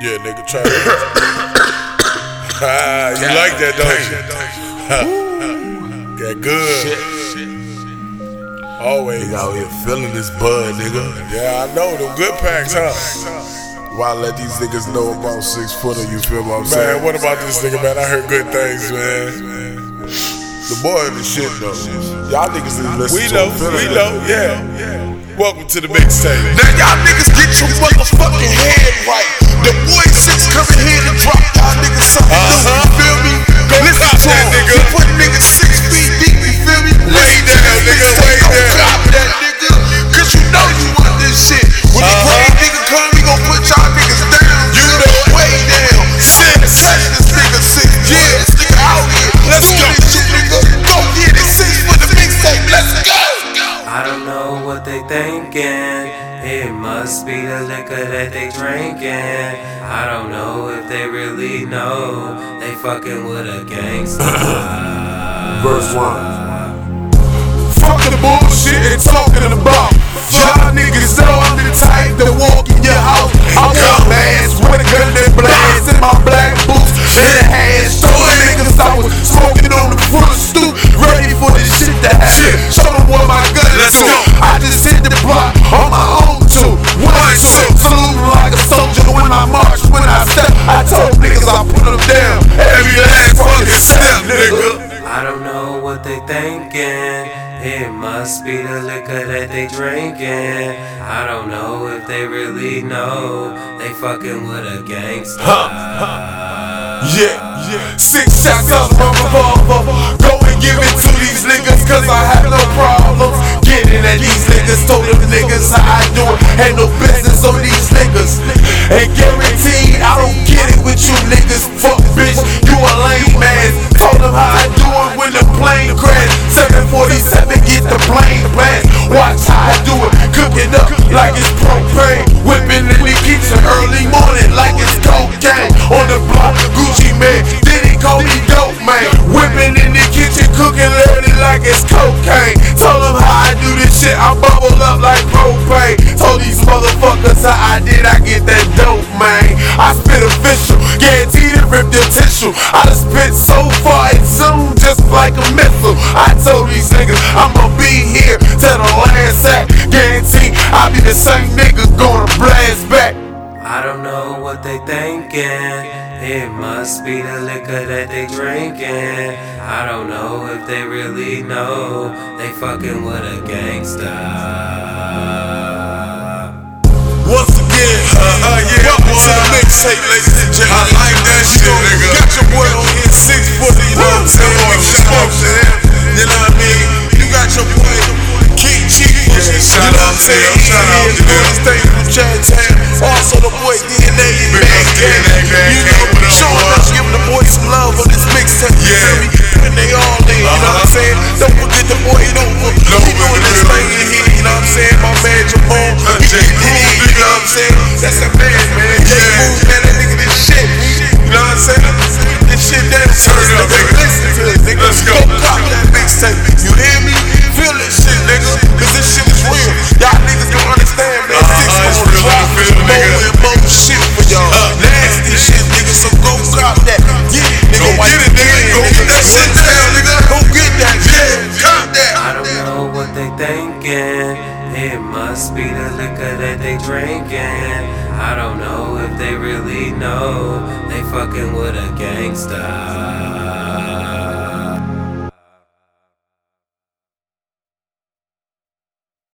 Yeah, nigga, try it. Ah, you like that, don't you? Got good. Always. Nigga out here feeling this bud, nigga. Yeah, I know. Them good packs, huh? Why let these niggas know about six footer, you feel what I'm saying? Man, what about this nigga, man? I heard good things, man. The boy in the shit though. Y'all niggas need to listen We know, we know, yeah. Welcome to the mixtape. Now y'all niggas get your motherfucking head right. What they thinking. It must be the liquor that they drinking. I don't know if they really know they fucking with a gangster. Verse one. Fuck the bullshit drinking. I don't know if they really know they fucking with a gangster. Yeah, yeah. Six shots out of my. Go and give it to these niggas, cause I have no problems. Getting at these niggas, told them niggas how I do it. Had no business on these niggas. And guaranteed, I don't get it with you niggas. Fuck In the kitchen, cooking early like it's cocaine. Told them how I do this shit, I bubble up like propane. Told these motherfuckers how I did, I get that dope man. I spit official, guaranteed to rip your tissue. I done spit so far it zoom just like a missile. I told these niggas I'ma be here till the last act. Guarantee I'll be the same nigga gonna blast back. I don't know what they thinking. It must be the liquor that they drinking. I don't know if they really know they fucking with a gangster. Once again, uh, uh, yeah, welcome to the mixtape, ladies and gentlemen. I like that shit, nigga. Got your boy on here, six footer, you know what I'm saying? Big shout out to him, you know what I mean? You got your boy, King Chief, you shout know out what I'm to saying? him, shout out to him. Stay from Chinatown. Jamal, he J. getting Cool, it you know what I'm saying? That's a man, It must be the liquor that they drinking. I don't know if they really know they fucking with a gangster.